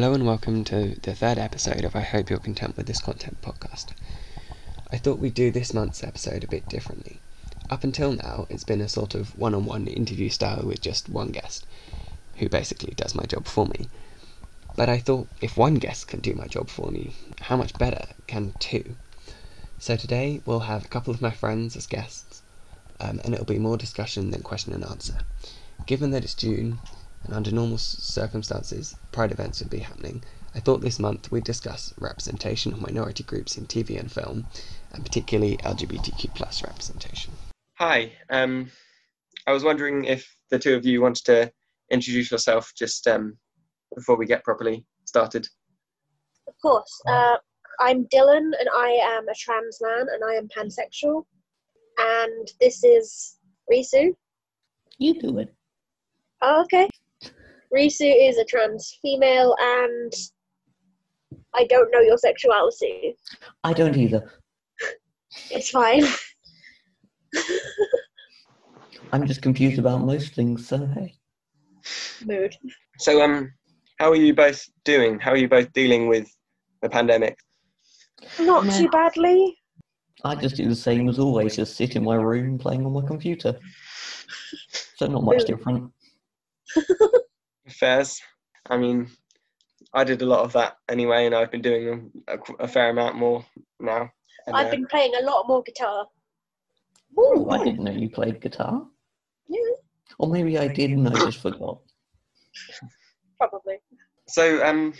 Hello and welcome to the third episode of I Hope You're Content with This Content podcast. I thought we'd do this month's episode a bit differently. Up until now, it's been a sort of one on one interview style with just one guest, who basically does my job for me. But I thought if one guest can do my job for me, how much better can two? So today we'll have a couple of my friends as guests, um, and it'll be more discussion than question and answer. Given that it's June, and under normal circumstances, Pride events would be happening, I thought this month we'd discuss representation of minority groups in TV and film, and particularly LGBTQ plus representation. Hi, um, I was wondering if the two of you wanted to introduce yourself just um, before we get properly started. Of course. Uh, I'm Dylan, and I am a trans man, and I am pansexual. And this is Risu. You do it. Oh, okay. Risu is a trans female, and I don't know your sexuality. I don't either. It's fine. I'm just confused about most things, so hey. Mood. So, um, how are you both doing? How are you both dealing with the pandemic? Not Meh. too badly. I just do the same as always, just sit in my room playing on my computer. So not much different. Affairs. I mean, I did a lot of that anyway, and I've been doing a, a fair amount more now. And, I've uh, been playing a lot more guitar. Oh, I didn't know you played guitar. Yeah, Or maybe I did and I just forgot. probably. So, um,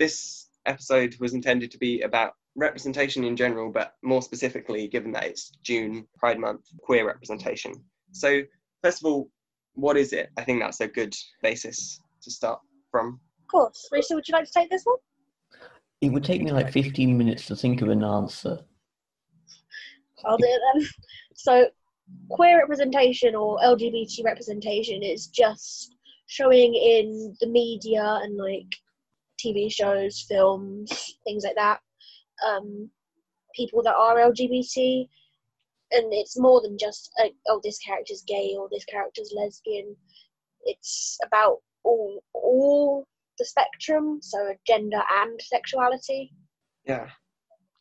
this episode was intended to be about representation in general, but more specifically, given that it's June Pride Month, queer representation. So, first of all, what is it? I think that's a good basis to start from. Of course. Risu, would you like to take this one? It would take me like 15 minutes to think of an answer. I'll do it then. So, queer representation or LGBT representation is just showing in the media and like TV shows, films, things like that, um, people that are LGBT. And it's more than just, like, oh, this character's gay or this character's lesbian. It's about all, all the spectrum, so gender and sexuality, Yeah.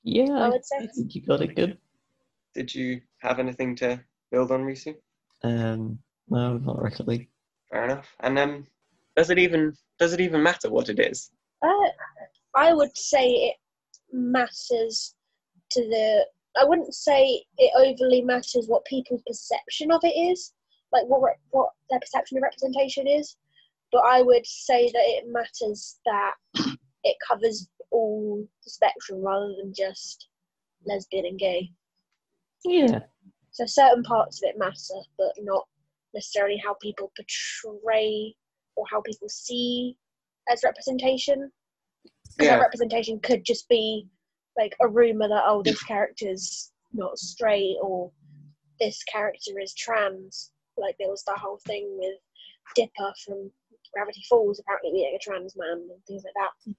Yeah, I I, would say. I think you got it good. Did you have anything to build on, Risu? Um, no, not really. Fair enough. And um, does it even does it even matter what it is? Uh, I would say it matters to the. I wouldn't say it overly matters what people's perception of it is, like what re- what their perception of representation is. But I would say that it matters that it covers all the spectrum rather than just lesbian and gay. Yeah. So certain parts of it matter, but not necessarily how people portray or how people see as representation. 'Cause Yeah. representation could just be like a rumor that oh this character's not straight or this character is trans. Like there was that whole thing with Dipper from Gravity Falls apparently being a trans man and things like that.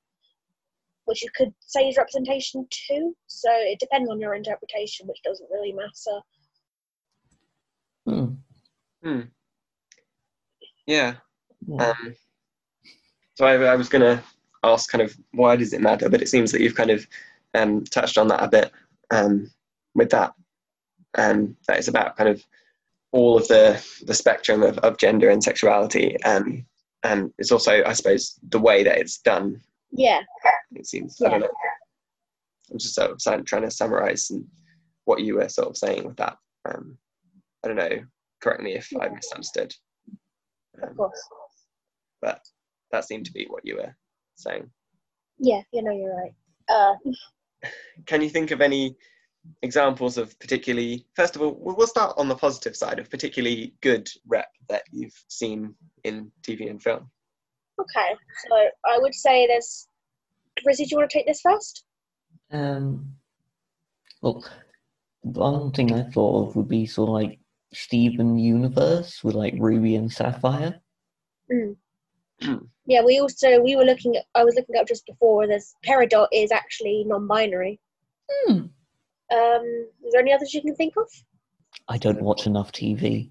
Which you could say is representation too. So it depends on your interpretation, which doesn't really matter. Hmm. Hmm. Yeah. Yeah. Um, so I, I was going to ask kind of why does it matter, but it seems that you've kind of um, touched on that a bit um, with that. Um, that it's about kind of all of the, the spectrum of, of gender and sexuality. Um, and it's also, I suppose, the way that it's done. Yeah. It seems. I don't know. I'm just sort of trying to summarize what you were sort of saying with that. Um, I don't know. Correct me if I misunderstood. Of course. but that seemed to be what you were saying. Yeah, you know you're right. Uh, Can you think of any examples of particularly, first of all, we'll we'll start on the positive side of particularly good rep that you've seen in TV and film? okay, so I would say there's. Rizzy, do you want to take this first? Um, well, one thing I thought of would be sort of like Steven Universe with like Ruby and Sapphire. Yeah, we also we were looking at. I was looking up just before. There's Peridot is actually non-binary. Hmm. Um, is there any others you can think of? I don't watch enough TV.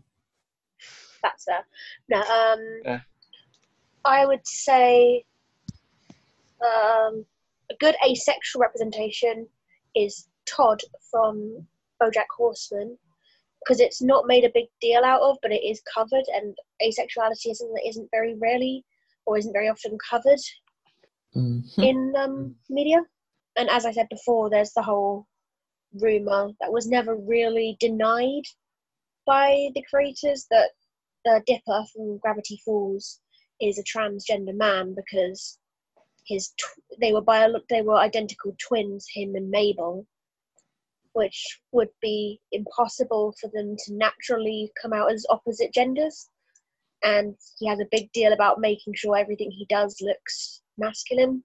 That's fair. No, um, Yeah. I would say Um, a good asexual representation is Todd from BoJack Horseman, because it's not made a big deal out of, but it is covered, and asexuality is something that isn't very rarely or isn't very often covered Mhm. in um, media. And as I said before, there's the whole rumor that was never really denied by the creators that the Dipper from Gravity Falls is a transgender man because his tw- they were bio- they were identical twins, him and Mabel, which would be impossible for them to naturally come out as opposite genders. And he has a big deal about making sure everything he does looks masculine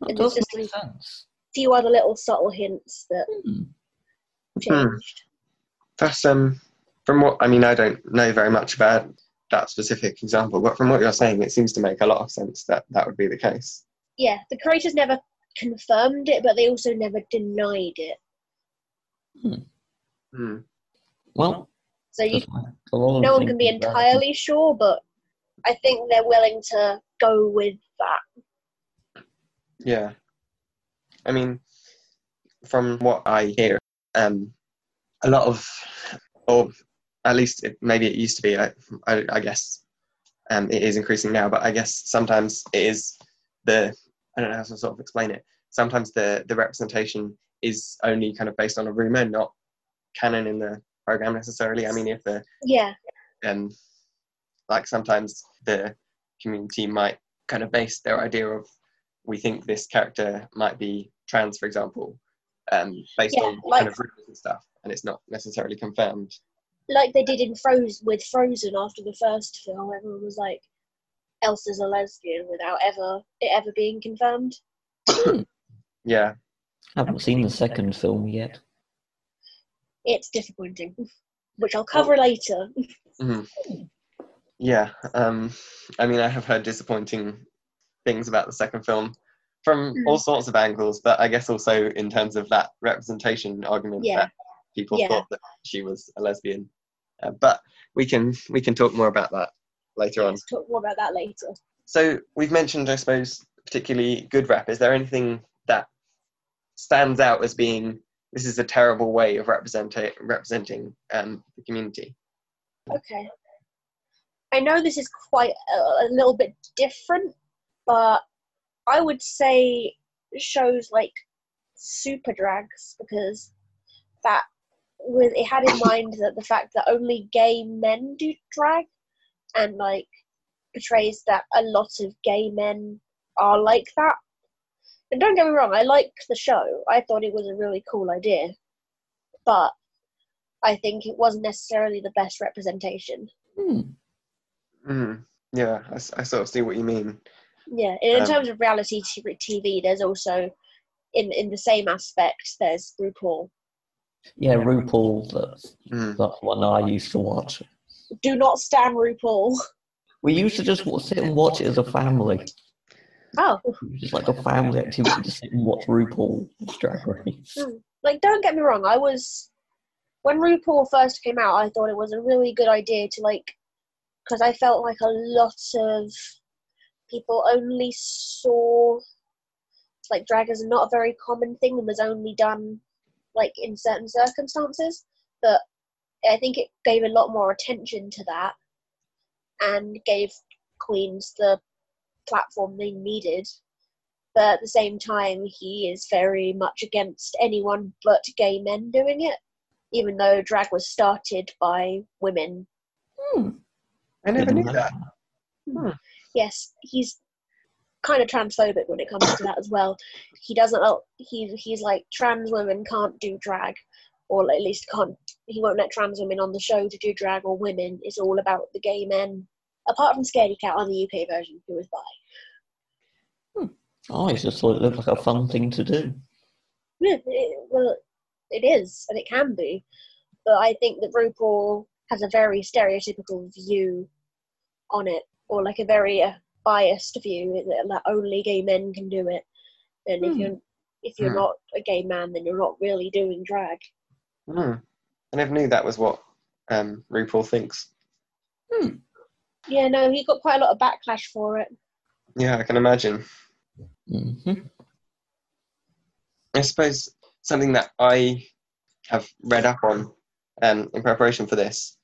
That and does just make sense. few other little subtle hints that Hmm. changed. That's um from what I mean. I don't know very much about that specific example, but from what you're saying, it seems to make a lot of sense that that would be the case. Yeah, the creators never confirmed it, but they also never denied it. Hmm. Hmm. Well, So you, just like a lot of no one can be in gravity. entirely sure, but I think they're willing to go with that. Yeah. I mean, from what I hear, um, a lot of, or at least it, maybe it used to be, I, I, I guess um, it is increasing now, but I guess sometimes it is the, I don't know how to sort of explain it. Sometimes the, the representation is only kind of based on a rumor, not canon in the program necessarily. I mean, if the, Yeah, um, like sometimes the community might kind of base their idea of we think this character might be trans, for example, um, based Yeah, on like- kind of rumors and stuff, and it's not necessarily confirmed. like they did in Frozen with Frozen after the first film. Everyone was like, "Elsa's a lesbian" without ever it ever being confirmed. Yeah, haven't seen the second film yet. It's disappointing, which I'll cover later. mhm. yeah. Um, I mean, I have heard disappointing things about the second film from Mm. all sorts of angles, but I guess also in terms of that representation argument Yeah. that people Yeah. thought that she was a lesbian. Uh, but we can we can talk more about that later on. Let's talk more about that later. So we've mentioned, I suppose, particularly good rap. Is there anything that stands out as being this is a terrible way of representing representing um, the community? Okay. I know this is quite a, a little bit different, but I would say shows like Super Drags because that with it had in mind that the fact that only gay men do drag and like portrays that a lot of gay men are like that. And don't get me wrong, I liked the show. I thought it was a really cool idea. But I think it wasn't necessarily the best representation. Hmm. Mm, yeah, I sort of see what you mean. Yeah, in Um, terms of reality TV, there's also in in the same aspect. There's RuPaul. Yeah, RuPaul. That's Mm, that's one I used to watch. Do not stand RuPaul. We used to just sit and watch it as a family. Oh, just like a family activity to sit and watch RuPaul Drag Race. Hmm. like don't get me wrong. I was when RuPaul first came out. I thought it was a really good idea to like because I felt like a lot of people only saw like drag as not a very common thing and was only done like in certain circumstances. But I think it gave a lot more attention to that and gave queens the platform they needed. But at the same time, he is very much against anyone but gay men doing it, even though drag was started by women. Hmm. I never knew that. Yes, he's kind of transphobic when it comes to that as well. He doesn't. He he's like trans women can't do drag, or at least can't. He won't let trans women on the show to do drag or women. It's all about the gay men. Apart from Scaredy Kat on the UK version, who is bi. Oh, I just thought it looked like a fun thing to do. Yeah, it, well, it is, and it can be. But I think that RuPaul has a very stereotypical view on it, or like a very uh, biased view that, that only gay men can do it. And if Hmm. you're if you're Hmm. not a gay man, then you're not really doing drag. Mm. I never knew that was what um, RuPaul thinks. Yeah, no, he got quite a lot of backlash for it. Yeah, I can imagine. hmm I suppose something that I have read up on um, in preparation for this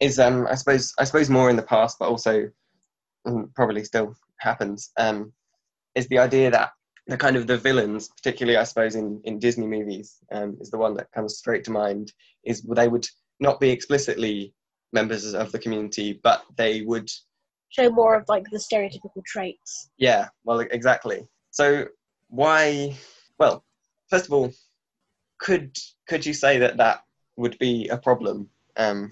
is, um, I suppose, I suppose more in the past, but also mm, probably still happens. Um, is the idea that the kind of the villains, particularly I suppose in, in Disney movies, um, is the one that comes straight to mind. Is they would not be explicitly members of the community, but they would Show more of like the stereotypical traits. Yeah, well, exactly. So why? Well, first of all, could could you say that that would be a problem, um,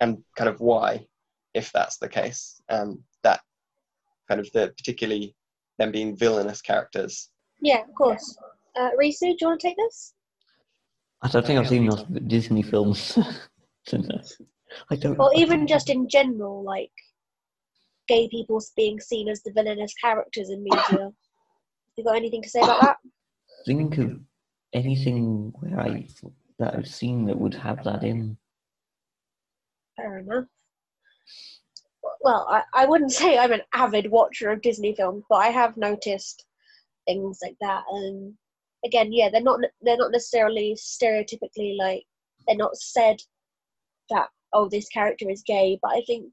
and kind of why, if that's the case, um, that kind of the particularly them being villainous characters. Yeah, of course. Uh, Risu, do you want to take this? I don't think I've seen enough Disney films to know. I don't. Or even just in general, like gay people being seen as the villainous characters in media. You got anything to say about that? think of anything where I that I've seen that would have that in. Fair enough. Well, I, I wouldn't say I'm an avid watcher of Disney films, but I have noticed things like that. And again, yeah, they're not they're not necessarily stereotypically like they're not said that oh this character is gay, but I think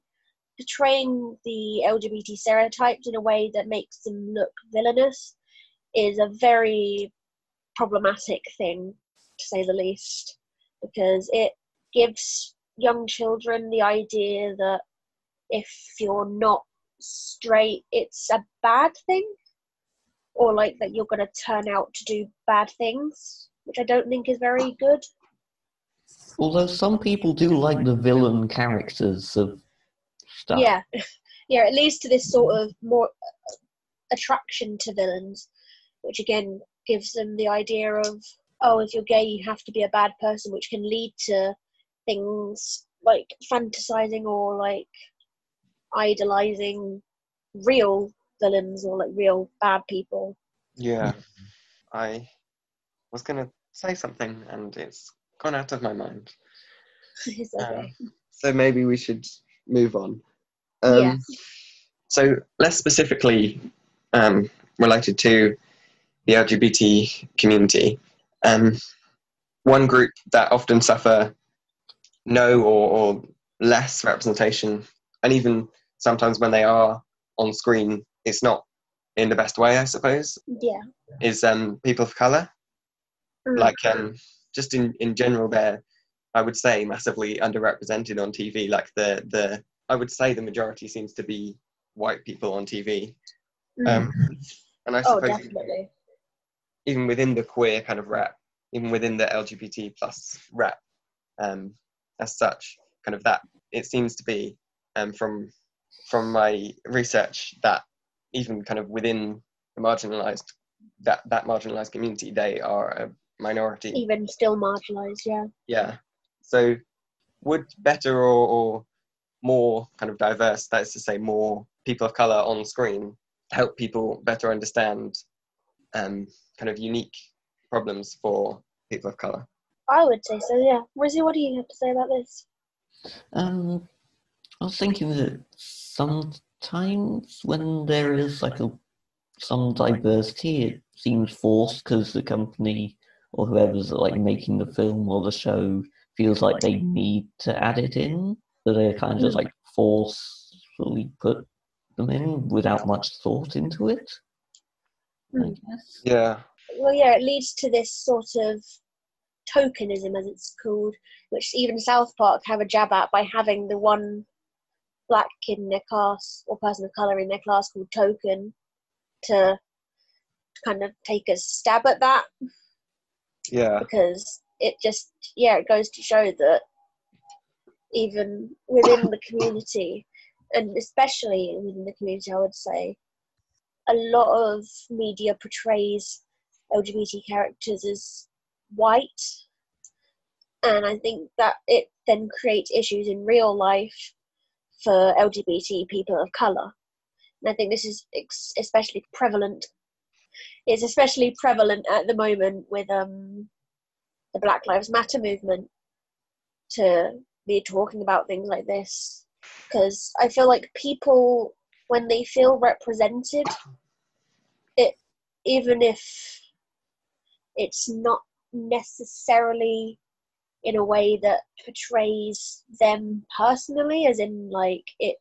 portraying the LGBT stereotypes in a way that makes them look villainous is a very problematic thing, to say the least, because it gives young children the idea that if you're not straight, it's a bad thing, or like that you're going to turn out to do bad things, which I don't think is very good. Although some people do like the villain characters of stuff. Yeah, yeah, it leads to this sort of more uh, attraction to villains, which again gives them the idea of oh, if you're gay, you have to be a bad person, which can lead to things like fantasizing or like idolizing real villains or like real bad people. Yeah, I was gonna say something and it's gone out of my mind. Um, so maybe we should move on. Um, Yeah. So less specifically um, related to the LGBT community, um, one group that often suffer no or, or less representation, and even sometimes when they are on screen, it's not in the best way, I suppose, yeah. is um, people of colour. Mm. Like um, just in, in general, they're I would say massively underrepresented on TV. Like the the I would say the majority seems to be white people on TV. Mm. Um, and I oh, suppose definitely. even within the queer kind of rap, even within the LGBT plus rap, um, as such, kind of that it seems to be um, from from my research that even kind of within the marginalized that that marginalized community, they are a minority. Even still marginalized, yeah. Yeah. So would better or, or more kind of diverse, that is to say, more people of color on screen help people better understand um, kind of unique problems for people of color? I would say so, yeah. Rizzy, what do you have to say about this? Um, I was thinking that sometimes when there is like a some diversity, it seems forced because the company or whoever's like making the film or the show feels like they need to add it in. So they kind of just like forcefully put them in without much thought into it. I Hmm. guess. Yeah. Well, yeah, it leads to this sort of tokenism, as it's called, which even South Park have a jab at by having the one black kid in their class or person of color in their class called Token to kind of take a stab at that Yeah. because it just yeah it goes to show that even within the community and especially within the community i would say a lot of media portrays lgbt characters as white and i think that it then creates issues in real life for lgbt people of color and i think this is ex- especially prevalent it's especially prevalent at the moment with um the Black Lives Matter movement to be talking about things like this. Because I feel like people when they feel represented, it even if it's not necessarily in a way that portrays them personally, as in like it,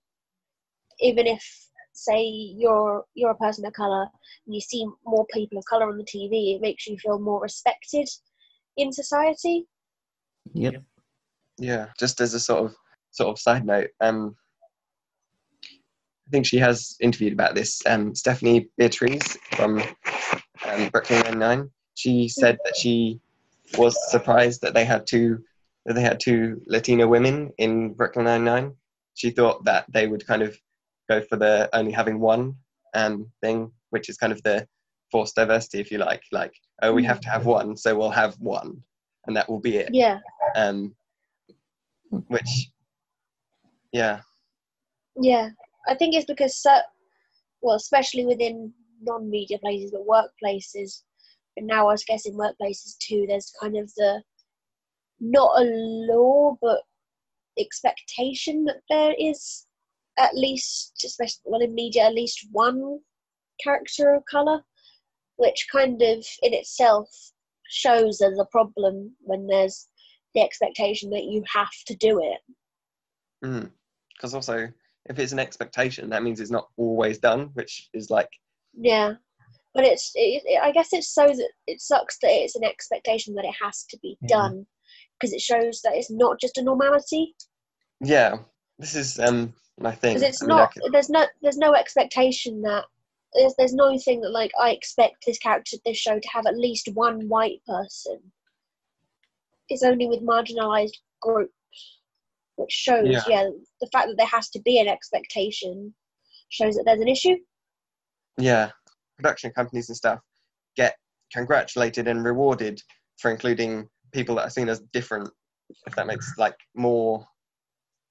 even if say you're you're a person of color and you see more people of color on the TV, it makes you feel more respected in society. Yep. Yeah, just as a sort of sort of side note, um, I think she has interviewed about this. Um, Stephanie Beatriz from um, Brooklyn Nine Nine. She said that she was surprised that they had two that they had two Latina women in Brooklyn Nine Nine. She thought that they would kind of go for the only having one um, thing, which is kind of the forced diversity, if you like. Like, oh, we have to have one, so we'll have one, and that will be it. Yeah, Um, which, yeah, yeah. I think it's because so, well, especially within non-media places, but workplaces, and now I was guessing workplaces too. There's kind of the not a law, but expectation that there is at least, especially well in media, at least one character of color, which kind of in itself shows there's a problem when there's the expectation that you have to do it. because also if it's an expectation, that means it's not always done, which is like, Yeah, but it's. It, it, I guess it's so that it sucks that it's an expectation that it has to be Mhm. done because it shows that it's not just a normality. yeah, this is um thing. Because it's I mean, not. could- There's no. There's no expectation that. There's, there's no thing that like I expect this character, this show to have at least one white person. It's only with marginalized groups, which shows Yeah. yeah the fact that there has to be an expectation shows that there's an issue. yeah, production companies and stuff get congratulated and rewarded for including people that are seen as different, if that makes like more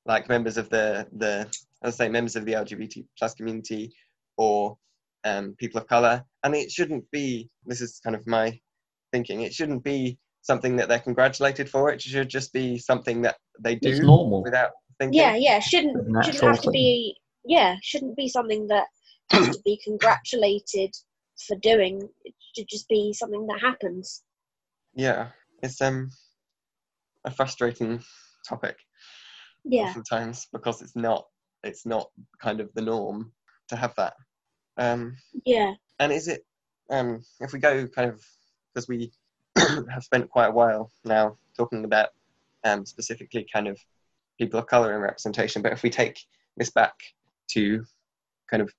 like members of the the as I say members of the LGBT plus community or um, people of color, and it shouldn't be. This is kind of my thinking. It shouldn't be something that they're congratulated for. It should just be something that they do It's normal. without thinking. Yeah, yeah, shouldn't shouldn't natural have to be yeah, shouldn't be something that has to be congratulated for doing. It should just be something that happens. yeah. It's um a frustrating topic. Yeah. oftentimes because it's not it's not kind of the norm to have that um Yeah. and is it um if we go kind of because we have spent quite a while now talking about um specifically kind of people of color and representation but if we take this back to kind of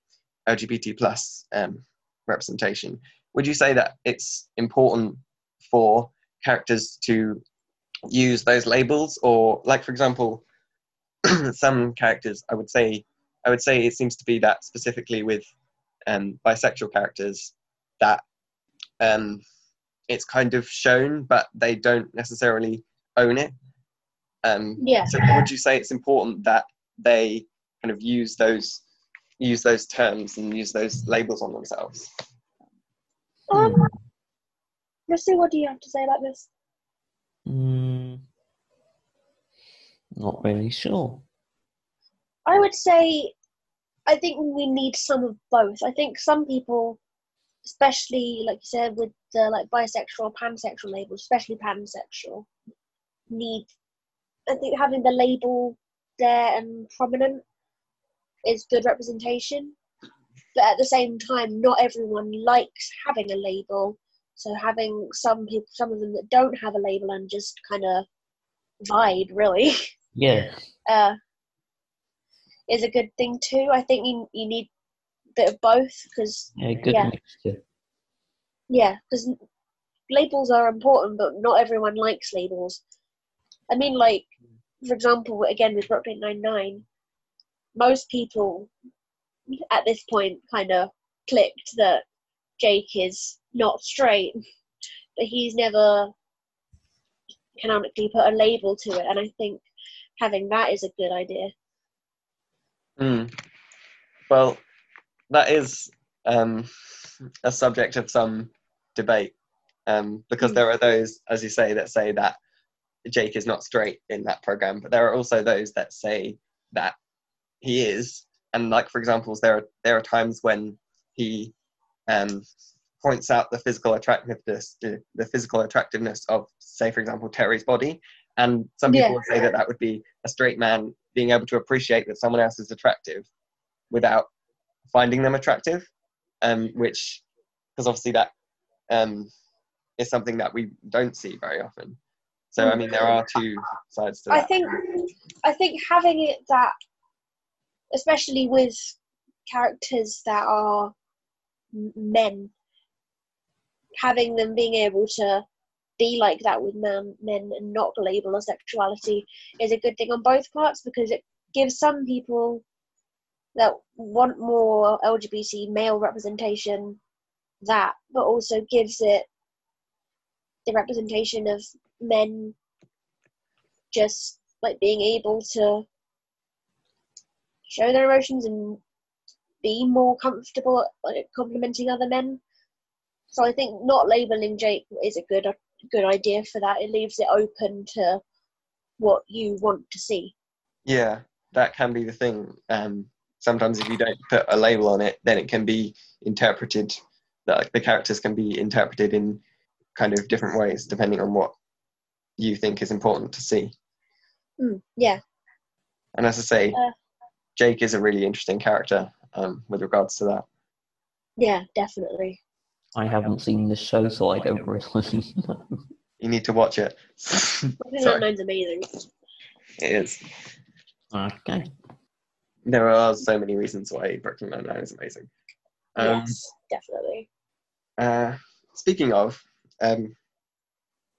lgbt plus um representation would you say that it's important for characters to use those labels or like for example some characters i would say i would say it seems to be that specifically with um, bisexual characters that um, it's kind of shown but they don't necessarily own it um, Yeah. so would you say it's important that they kind of use those use those terms and use those labels on themselves Um, Missy, what do you have to say about this? Mm, not really sure. I would say I think we need some of both. I think some people, especially like you said with the like bisexual, or pansexual labels, especially pansexual, need. I think having the label there and prominent is good representation, but at the same time, not everyone likes having a label. So having some people, some of them that don't have a label and just kind of vibe, really. Yeah. uh, is a good thing too. I think you you need a bit of both because Yeah, good Yeah. mixture. yeah, because labels are important, but not everyone likes labels. I mean, like for example, again with Brooklyn Nine Nine, most people at this point kind of clicked that Jake is not straight, but he's never canonically put a label to it, and I think having that is a good idea. Mm. Well, that is um, a subject of some debate um, because Mm. there are those, as you say, that say that Jake is not straight in that program, but there are also those that say that he is, and like for example, there are there are times when he um, points out the physical attractiveness the, the physical attractiveness of say for example Terry's body, and some people Yeah. would say that that would be a straight man being able to appreciate that someone else is attractive without finding them attractive, um, which because obviously that um, is something that we don't see very often. So I mean, there are two sides to that. I think I think having it that, especially with characters that are men, having them being able to be like that with man, men and not label as sexuality is a good thing on both parts because it gives some people that want more LGBT male representation that, but also gives it the representation of men just like being able to show their emotions and be more comfortable like, complimenting other men. So I think not labeling Jake is a good good idea for that. It leaves it open to what you want to see. Yeah, that can be the thing. Um, sometimes if you don't put a label on it, then it can be interpreted. That like, the characters can be interpreted in kind of different ways depending on what you think is important to see. Mm, yeah, And as I say, Uh. Jake is a really interesting character um, with regards to that. yeah, definitely. I haven't seen this show, so I don't really know. You need to watch it. Brooklyn Sorry, Nine-Nine's amazing. it is. Okay. There are so many reasons why Brooklyn Nine-Nine is amazing. Um, yes, definitely. Uh, speaking of, um,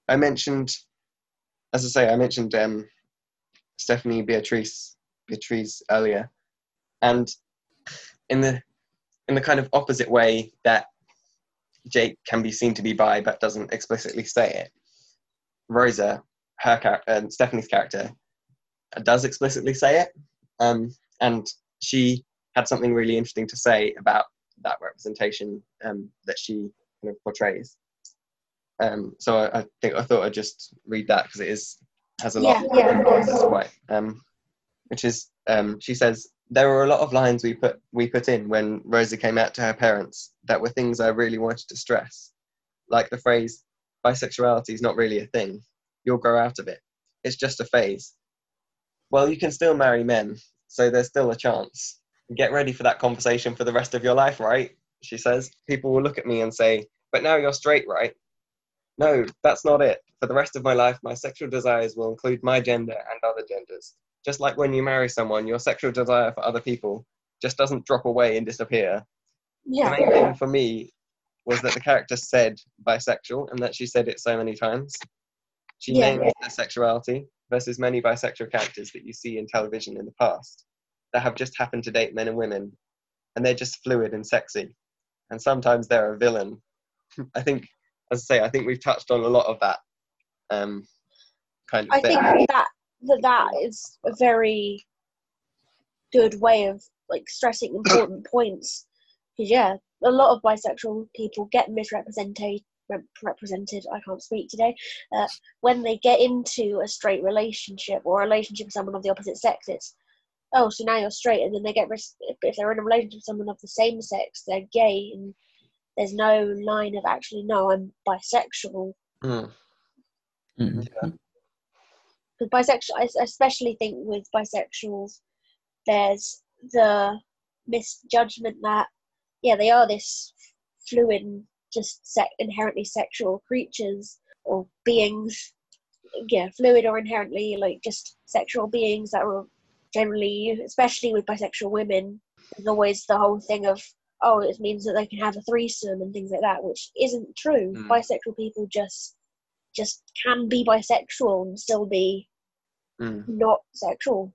I mentioned, as I say, I mentioned um, Stephanie Beatriz Beatriz earlier, and in the in the kind of opposite way that Jake can be seen to be bi but doesn't explicitly say it, Rosa, her character, and Stephanie's character, does explicitly say it, um, and she had something really interesting to say about that representation um, that she kind of portrays. Um, so I, I think I thought I'd just read that because it is has a lot. Yeah, yeah, quite, um, which is um, she says there were a lot of lines we put we put in when Rosa came out to her parents that were things I really wanted to stress, like the phrase "bisexuality is not really a thing. You'll grow out of it. It's just a phase." Well, you can still marry men, so there's still a chance get ready for that conversation for the rest of your life, right? She says. People will look at me and say, But now you're straight, right? No, that's not it. For the rest of my life, my sexual desires will include my gender and other genders. Just like when you marry someone, your sexual desire for other people just doesn't drop away and disappear. Yeah. The Yeah, main thing for me was that the character said bisexual and that she said it so many times. She Yeah. named her sexuality versus many bisexual characters that you see in television in the past that have just happened to date men and women and they're just fluid and sexy. And sometimes they're a villain. I think, as I say, I think we've touched on a lot of that um, kind of I thing. think that that that is a very good way of like stressing important points. Because yeah, a lot of bisexual people get misrepresented. Represented, I can't speak today. Uh, when they get into a straight relationship or a relationship with someone of the opposite sex, it's oh, so now you're straight, and then they get res- if they're in a relationship with someone of the same sex, they're gay, and there's no line of actually no, I'm bisexual. Mm, Mhm. Bisexual, I especially think with bisexuals, there's the misjudgment that yeah, they are this fluid, just se- inherently sexual creatures or beings. Yeah, fluid or inherently like just sexual beings that are generally, especially with bisexual women, there's always the whole thing of oh, it means that they can have a threesome and things like that, which isn't true. Mm. Bisexual people just just can be bisexual and still be mm. not sexual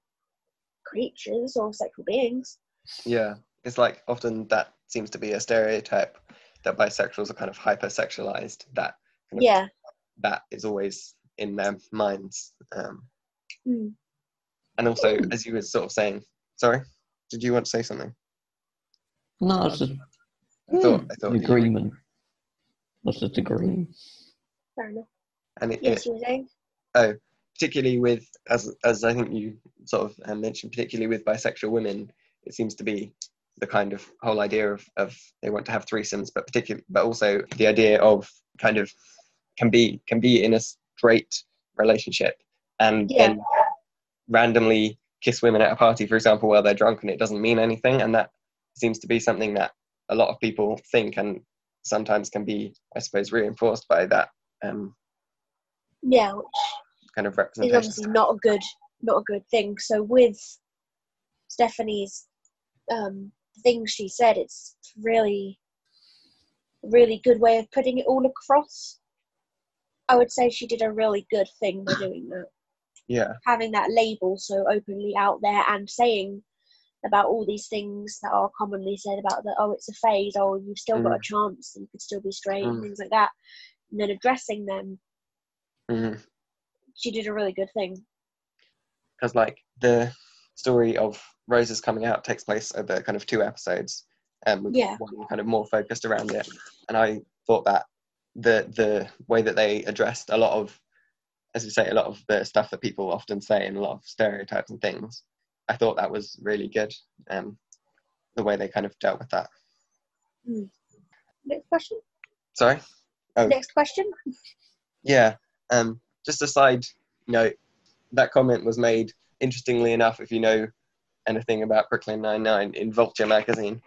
creatures or sexual beings. Yeah, it's like often that seems to be a stereotype that bisexuals are kind of hypersexualized. That kind of, Yeah. that is always in their minds. Um, Mm. and also, as you were sort of saying, sorry, did you want to say something? No, it's just I thought, I thought, an agreement. That's just agreeing. Fair enough. and it, Yes, it- you were saying? Particularly with as as I think you sort of um, mentioned, particularly with bisexual women, it seems to be the kind of whole idea of, of they want to have threesomes, but particularly, but also the idea of kind of can be can be in a straight relationship and Yeah. then randomly kiss women at a party, for example, while they're drunk, and it doesn't mean anything, and that seems to be something that a lot of people think, and sometimes can be, I suppose, reinforced by that um, Yeah, which kind of is representation. obviously not a good not a good thing. So with Stephanie's um, things she said, it's really really good way of putting it all across. I would say she did a really good thing by doing that. Yeah, Having that label so openly out there and saying about all these things that are commonly said about that oh it's a phase, oh you've still got a chance and you could still be straight and Mm. things like that. And then addressing them, because she did a really good thing. Because like the story of Rosa's coming out takes place over kind of two episodes, um, with Yeah. one kind of more focused around it, and I thought that the the way that they addressed a lot of, as you say, a lot of the stuff that people often say and a lot of stereotypes and things, I thought that was really good. Um, the way they kind of dealt with that. Next question. Sorry. Oh. Next question. Yeah. Um, just a side note, that comment was made, interestingly enough, if you know anything about Brooklyn Nine-Nine, in Vulture magazine.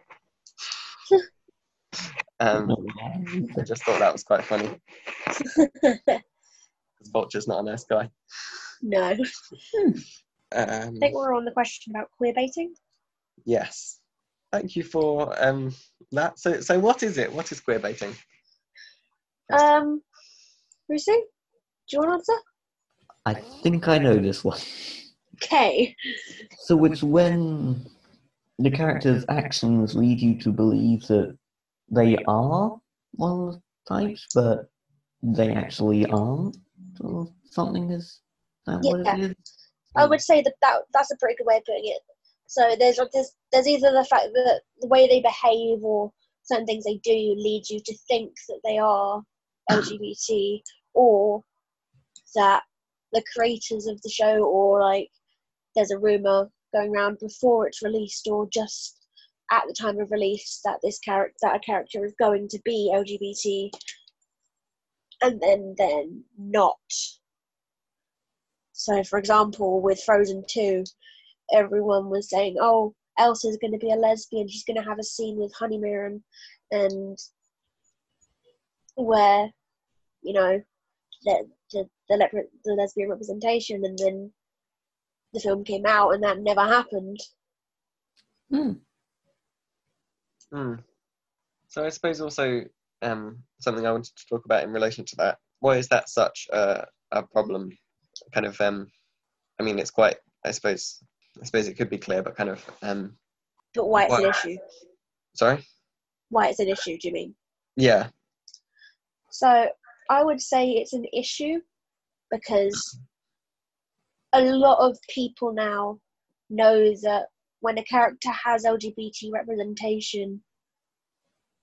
um, I just thought that was quite funny, Vulture's not a nice guy. no. I Um, think we're on the question about queer baiting. yes. Thank you for um, that. So, so what is it? What is queer baiting? Um, Lucy, do you want to answer? I think I know this one. Okay. So it's when the character's actions lead you to believe that they are one of the types, but they actually aren't. Or something is that what Yeah. it is? I would say that, that that's a pretty good way of putting it. So there's there's there's either the fact that the way they behave or certain things they do lead you to think that they are LGBT, or that the creators of the show, or like there's a rumor going around before it's released, or just at the time of release that this character that a character is going to be LGBT, and then then not. So, for example, with Frozen 2, everyone was saying, oh, Elsa's going to be a lesbian, she's going to have a scene with Honeymaren, and where, you know, the, the, the, lepre- the lesbian representation, and then the film came out, and that never happened. Hmm. Hmm. So I suppose also um, something I wanted to talk about in relation to that. Why is that such a, a problem? Kind of, um, I mean, it's quite. I suppose. I suppose it could be clear, but kind of. Um, But why it's an issue? sorry. Why it's an issue, do you mean? Yeah. So I would say it's an issue because a lot of people now know that when a character has LGBT representation,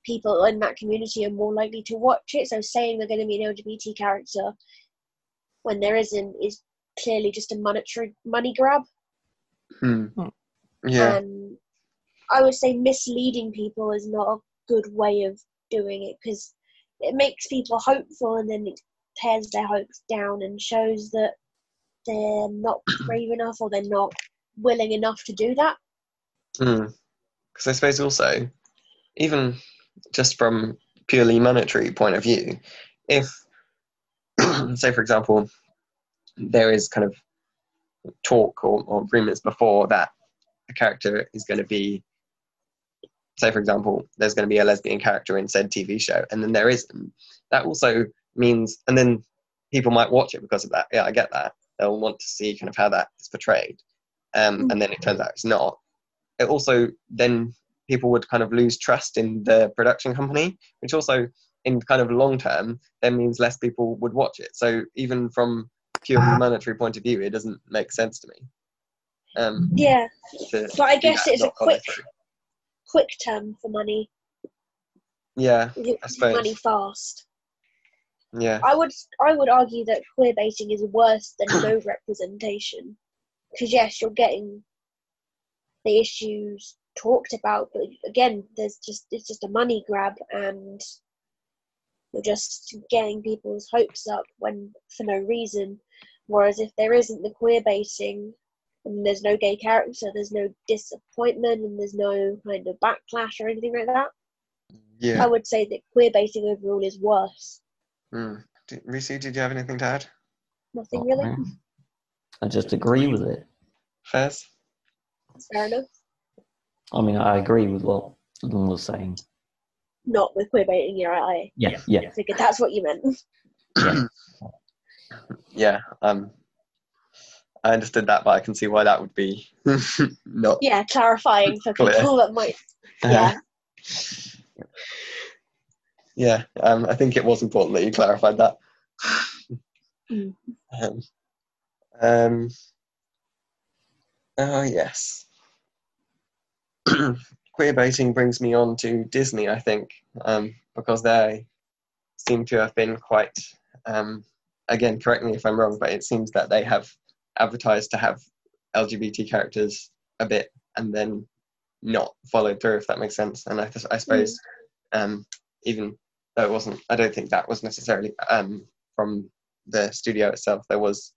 people in that community are more likely to watch it. So saying they're going to be an LGBT character when there isn't is clearly just a monetary money grab. Hmm. Hmm. Yeah. And I would say misleading people is not a good way of doing it because it makes people hopeful and then it tears their hopes down and shows that they're not brave enough or they're not willing enough to do that. Hmm. Because I suppose also, even just from purely monetary point of view, if say for example, there is kind of talk or, or rumors before that a character is going to be, say for example, there's going to be a lesbian character in said TV show, and then there isn't. That also means, and then people might watch it because of that. Yeah, I get that. They'll want to see kind of how that is portrayed, um, and then it turns out it's not. It also then people would kind of lose trust in the production company, which also in kind of long term then means less people would watch it. So even from purely monetary point of view, it doesn't make sense to me. Um, Yeah, but I guess it's a quick, quick term for money. Yeah, I suppose. money fast. Yeah, I would I would argue that queer baiting is worse than no representation, because yes, you're getting the issues talked about. But again, there's just it's just a money grab, and you're just getting people's hopes up when for no reason. Whereas if there isn't the queer baiting and there's no gay character, there's no disappointment and there's no kind of backlash or anything like that. Yeah. I would say that queer baiting overall is worse. Mm. Did, Reese, did you have anything to add? Nothing really. I just agree with it. Fairs? Fair enough. I mean, I agree with what Lynn was saying. Not with queer baiting, yeah, I Yeah, yeah, figured that's what you meant. yeah. Yeah. Um, I understood that, but I can see why that would be not. Yeah, clarifying for Clear. people that might. Yeah. Yeah. Um, I think it was important that you clarified that. Mm. Um, um, oh yes. Queer baiting brings me on to Disney, I think, um, because they seem to have been quite. Um, again, correct me if I'm wrong, but it seems that they have advertised to have LGBT characters a bit and then not followed through, if that makes sense. And I, I suppose um, even though it wasn't, I don't think that was necessarily um, from the studio itself. There was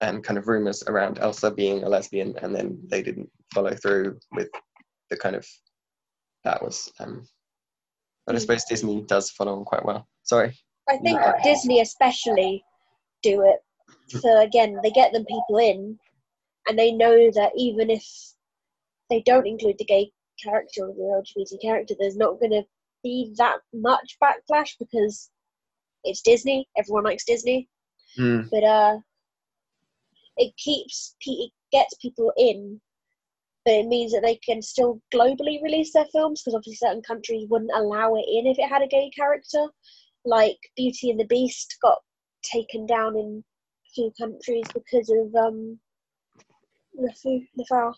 um, kind of rumors around Elsa being a lesbian, and then they didn't follow through with the kind of that was. Um, but I Mm. suppose Disney does follow on quite well. Sorry. I think Disney especially do it. So again, they get them people in, and they know that even if they don't include the gay character or the LGBT character, there's not going to be that much backlash because it's Disney. Everyone likes Disney, Mm, but uh, it keeps pe- it gets people in. But it means that they can still globally release their films because obviously certain countries wouldn't allow it in if it had a gay character. Like Beauty and the Beast got taken down in a few countries because of um Le Fou, Le Phare.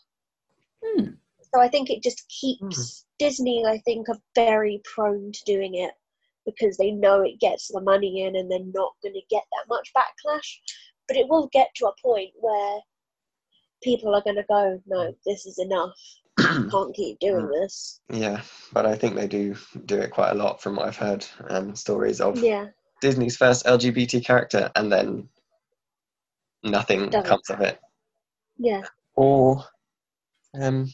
Hmm. So I think it just keeps Disney. I think are very prone to doing it because they know it gets the money in and they're not going to get that much backlash. But it will get to a point where people are going to go, no, this is enough. Can't keep doing this. yeah, but I think they do do it quite a lot from what I've heard. Um, stories of Yeah, Disney's first LGBT character, and then nothing Doesn't. comes of it. yeah. Or um,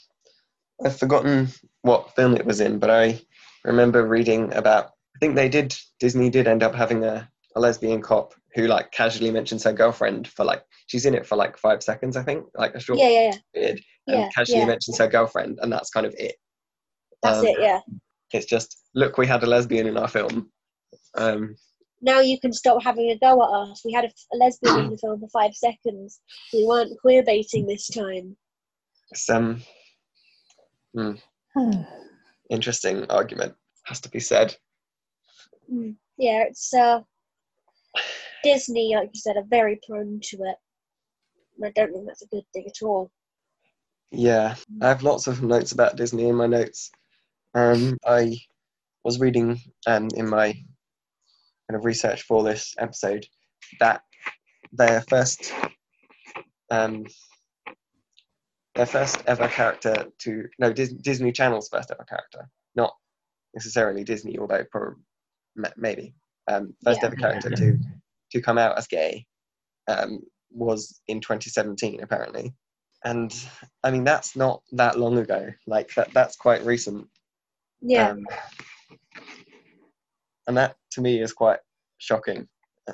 I've forgotten what film it was in, but I remember reading about. I think they did. Disney did end up having a, a lesbian cop who like casually mentions her girlfriend for like she's in it for like five seconds, I think, like a short Yeah, yeah, yeah. period, and Yeah, casually yeah. mentions her girlfriend, and that's kind of it. That's Um, it, yeah. It's just look, we had a lesbian in our film. Um, Now you can stop having a go at us. We had a, a lesbian in the film for five seconds. We weren't queer baiting this time. it's um, hmm, interesting argument has to be said. Mm. Yeah, it's uh, Disney, like you said, are very prone to it. And I don't think that's a good thing at all. Yeah, I have lots of notes about Disney in my notes. Um, I was reading um, in my kind of research for this episode that their first um, their first ever character to no Dis- Disney Channel's first ever character, not necessarily Disney, although probably maybe um, first Yeah. ever character to to come out as gay um, was in 2017 apparently and I mean that's not that long ago. Like that that's quite recent. Yeah, Um, and that to me is quite shocking.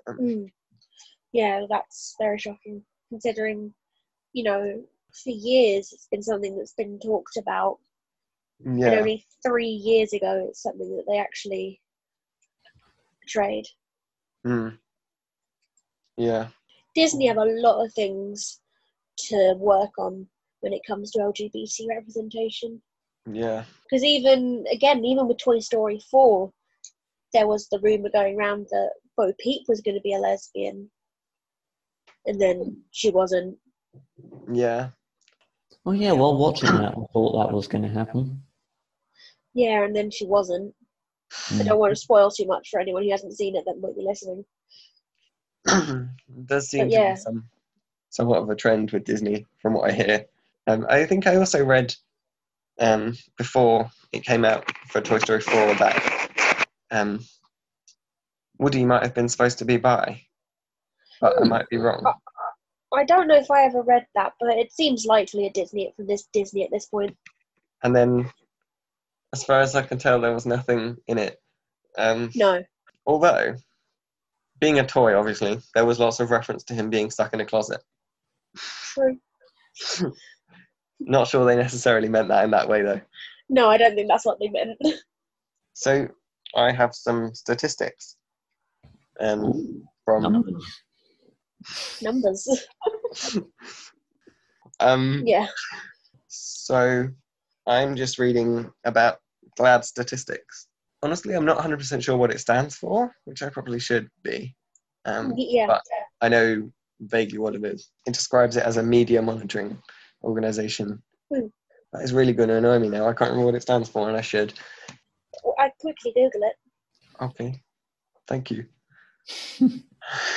Mm. yeah, that's very shocking considering, you know, for years it's been something that's been talked about, Yeah. and only three years ago it's something that they actually portrayed. mm. yeah, Disney have a lot of things to work on when it comes to LGBT representation. yeah, Because even again, even with Toy Story four, there was the rumor going around that Bo Peep was going to be a lesbian, and then she wasn't. yeah, Oh yeah, while watching that, I thought that was going to happen. Yeah, and then she wasn't. I Mm. don't want to spoil too much for anyone who hasn't seen it that might be listening. does seem But to be some somewhat of a trend with Disney, from what I hear. Um, I think I also read um, before it came out for Toy Story 4 that um, Woody might have been supposed to be bi, but I might be wrong. I don't know if I ever read that, but it seems likely a Disney from this Disney at this point. And then, as far as I can tell, there was nothing in it. Um, No. although, being a toy, obviously, there was lots of reference to him being stuck in a closet. True. Not sure they necessarily meant that in that way, though. No, I don't think that's what they meant. So, I have some statistics um, Ooh, from numbers. Um, yeah. So I'm just reading about GLAAD statistics. Honestly, I'm not 100% sure what it stands for, which I probably should be. Um, Yeah. but- I know vaguely what it is. It describes it as a media monitoring organization. Hmm. That is really going to annoy me now. I can't remember what it stands for, and I should. Well, I'd quickly Google it. Okay. Thank you.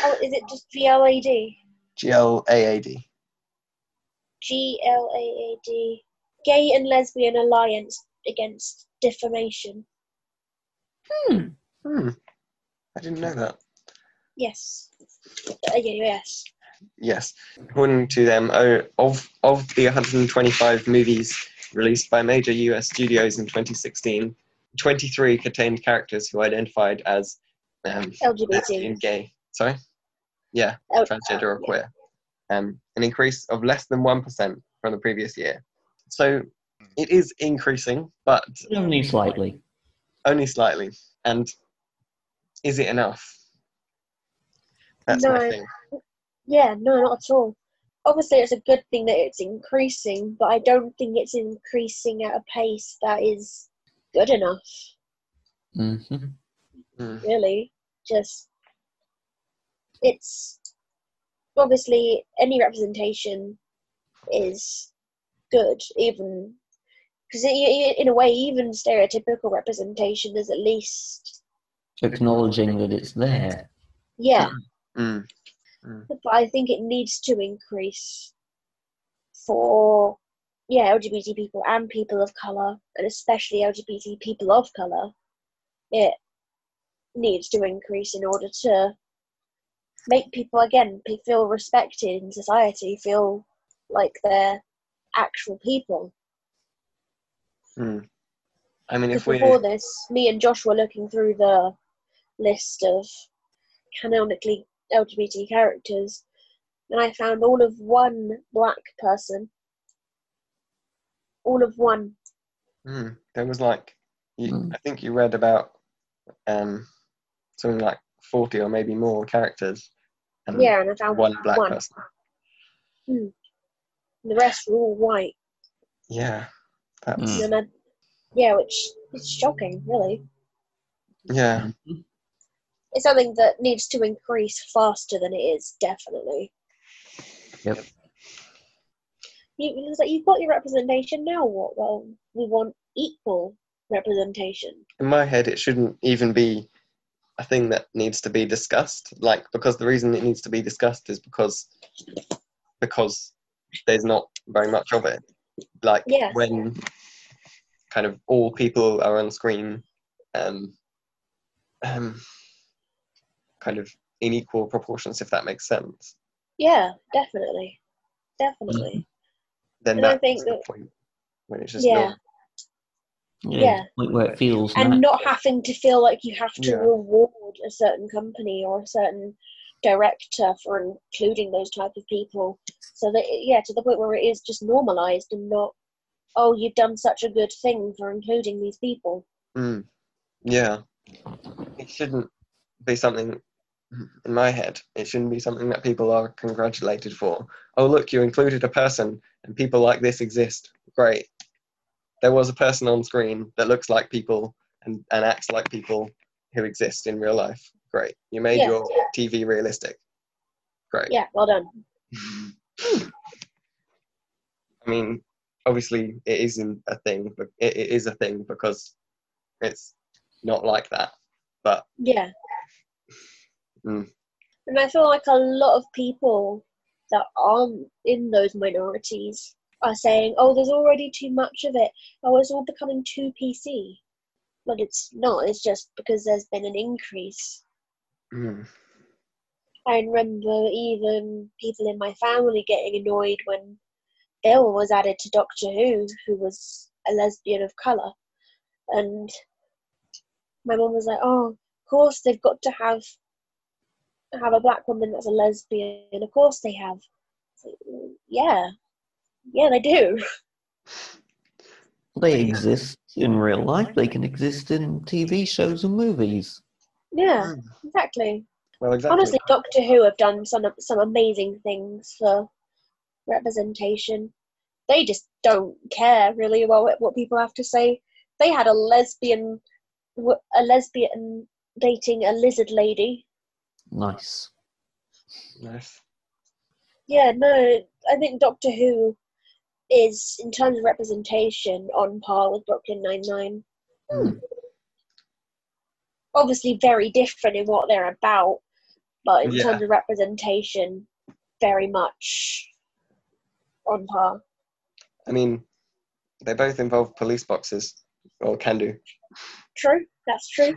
Oh, is it just GLAD? GLAAD. G L A A D. Gay and Lesbian Alliance Against Defamation. Hmm. Hmm. I didn't know that. Yes. Uh, yes. Yes. According to them, oh, of of the 125 movies released by major US studios in 2016, 23 contained characters who identified as um, lesbian, LGBT. gay. Sorry? Yeah, Oh, transgender or yeah. queer. Um, an increase of less than 1% from the previous year. So it is increasing, but Only slightly. only slightly. And is it enough? That's my No. thing. Yeah, no, not at all. Obviously, it's a good thing that it's increasing, but I don't think it's increasing at a pace that is good enough, hmm Mm. really. Just, it's obviously any representation is good, even because in a way, even stereotypical representation is at least, Acknowledging that it's there. yeah, Mm. but I think it needs to increase for yeah LGBT people and people of color, and especially LGBT people of color. It needs to increase in order to make people again feel respected in society, feel like they're actual people. Mm. I mean, if Because we before this, me and Josh were looking through the list of canonically LGBT characters, and I found all of one black person. All of one. Mm, there was like, you, Mm. I think you read about um, something like 40 or maybe more characters. And Yeah, and I found one black one. person. And the rest were all white. Yeah. That's, Mm. And I, yeah, which is shocking, really. yeah. It's something that needs to increase faster than it is, definitely. Yep. You, it's like, you've got your representation now. What? Well, we want equal representation. In my head, it shouldn't even be a thing that needs to be discussed. Like, because the reason it needs to be discussed is because because there's not very much of it. Like Yeah. when kind of all people are on screen, um, um, kind of in equal proportions, if that makes sense. Yeah, definitely, definitely. Then And I that's think the that- point when it's just Yeah. Yeah. Point where it feels and nat- not having to feel like you have to Yeah. reward a certain company or a certain director for including those type of people so that yeah to the point where it is just normalized and not oh you've done such a good thing for including these people Mm. Yeah. It shouldn't be something, in my head, it shouldn't be something that people are congratulated for. Oh, look, you included a person and people like this exist. Great. There was a person on screen that looks like people and, and acts like people who exist in real life. Great. You made Yeah. your TV realistic. Great. yeah well done I mean, obviously, it isn't a thing, but it, it is a thing because it's not like that. But yeah Mm. and i feel like a lot of people that aren't in those minorities are saying, "Oh, there's already too much of it. Oh, it's all becoming too PC." But it's not. It's just because there's been an increase. Mm. I remember even people in my family getting annoyed when Bill was added to Doctor Who, who was a lesbian of colour. And my mum was like, oh, of course they've got to have have a black woman that's a lesbian. Of course they have. Like, yeah, yeah, they do. They exist in real life. They can exist in TV shows and movies. Yeah, hmm. exactly. Well, exactly. Honestly, Doctor Who have done some some amazing things for representation. They just don't care really about what, what people have to say. They had a lesbian, a lesbian dating a lizard lady. Nice. Nice. Yeah, no, I think Doctor Who is, in terms of representation, on par with Brooklyn Nine Nine. Hmm. Obviously, very different in what they're about, but in Yeah. terms of representation, very much on par. I mean, they both involve police boxes, or can do. True, that's true.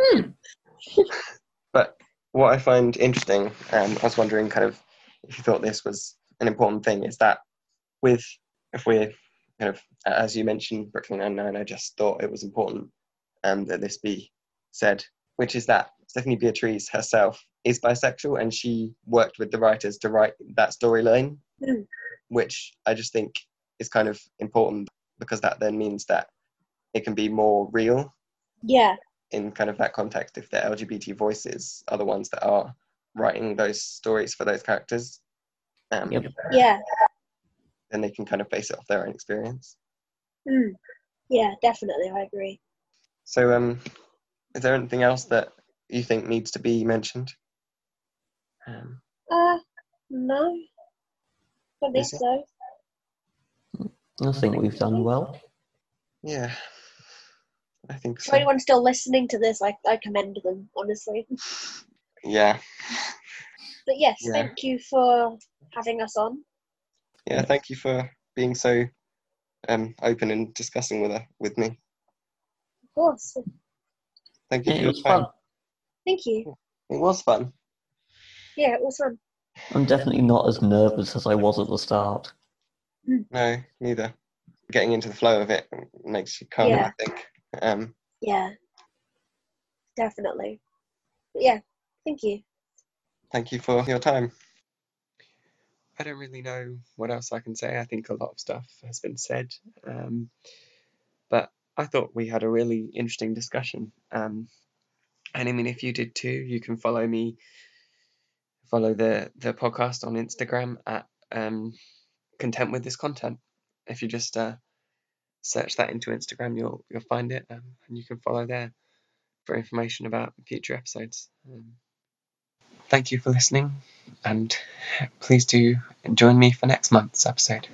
Hmm. But what I find interesting, um, I was wondering kind of if you thought this was an important thing, is that with, if we're kind of, as you mentioned, Brooklyn Nine-Nine, I just thought it was important um, that this be said, which is that Stephanie Beatriz herself is bisexual and she worked with the writers to write that storyline, Mm. which I just think is kind of important because that then means that it can be more real Yeah, in kind of that context if the LGBT voices are the ones that are writing those stories for those characters. Um, Yep. yeah, Then they can kind of base it off their own experience. mm. yeah, definitely, I agree. So, um, is there anything else that you think needs to be mentioned? Um, Uh, no, don't think so. I think we've done well. yeah, I think so. For so. anyone still listening to this, I, I commend them, honestly. Yeah, But yes, Yeah. thank you for having us on. Yeah. Thank you for being so um, open and discussing with her, with me. Of course. Thank you Yeah, for it your was time. fun. Thank you. It was fun. Yeah, it was fun. I'm definitely not as nervous as I was at the start. No, neither. Getting into the flow of it makes you calm. Yeah. I think. Um, Yeah, definitely. But yeah, thank you. thank you for your time. I don't really know what else I can say. I think a lot of stuff has been said. Um, but I thought we had a really interesting discussion. Um, and I mean, if you did too, you can follow me, follow the, the podcast on Instagram at um, Content with This Content. If you just uh, search that into Instagram, you'll you'll find it, um, and you can follow there for information about future episodes. Um, thank you for listening, and please do join me for next month's episode.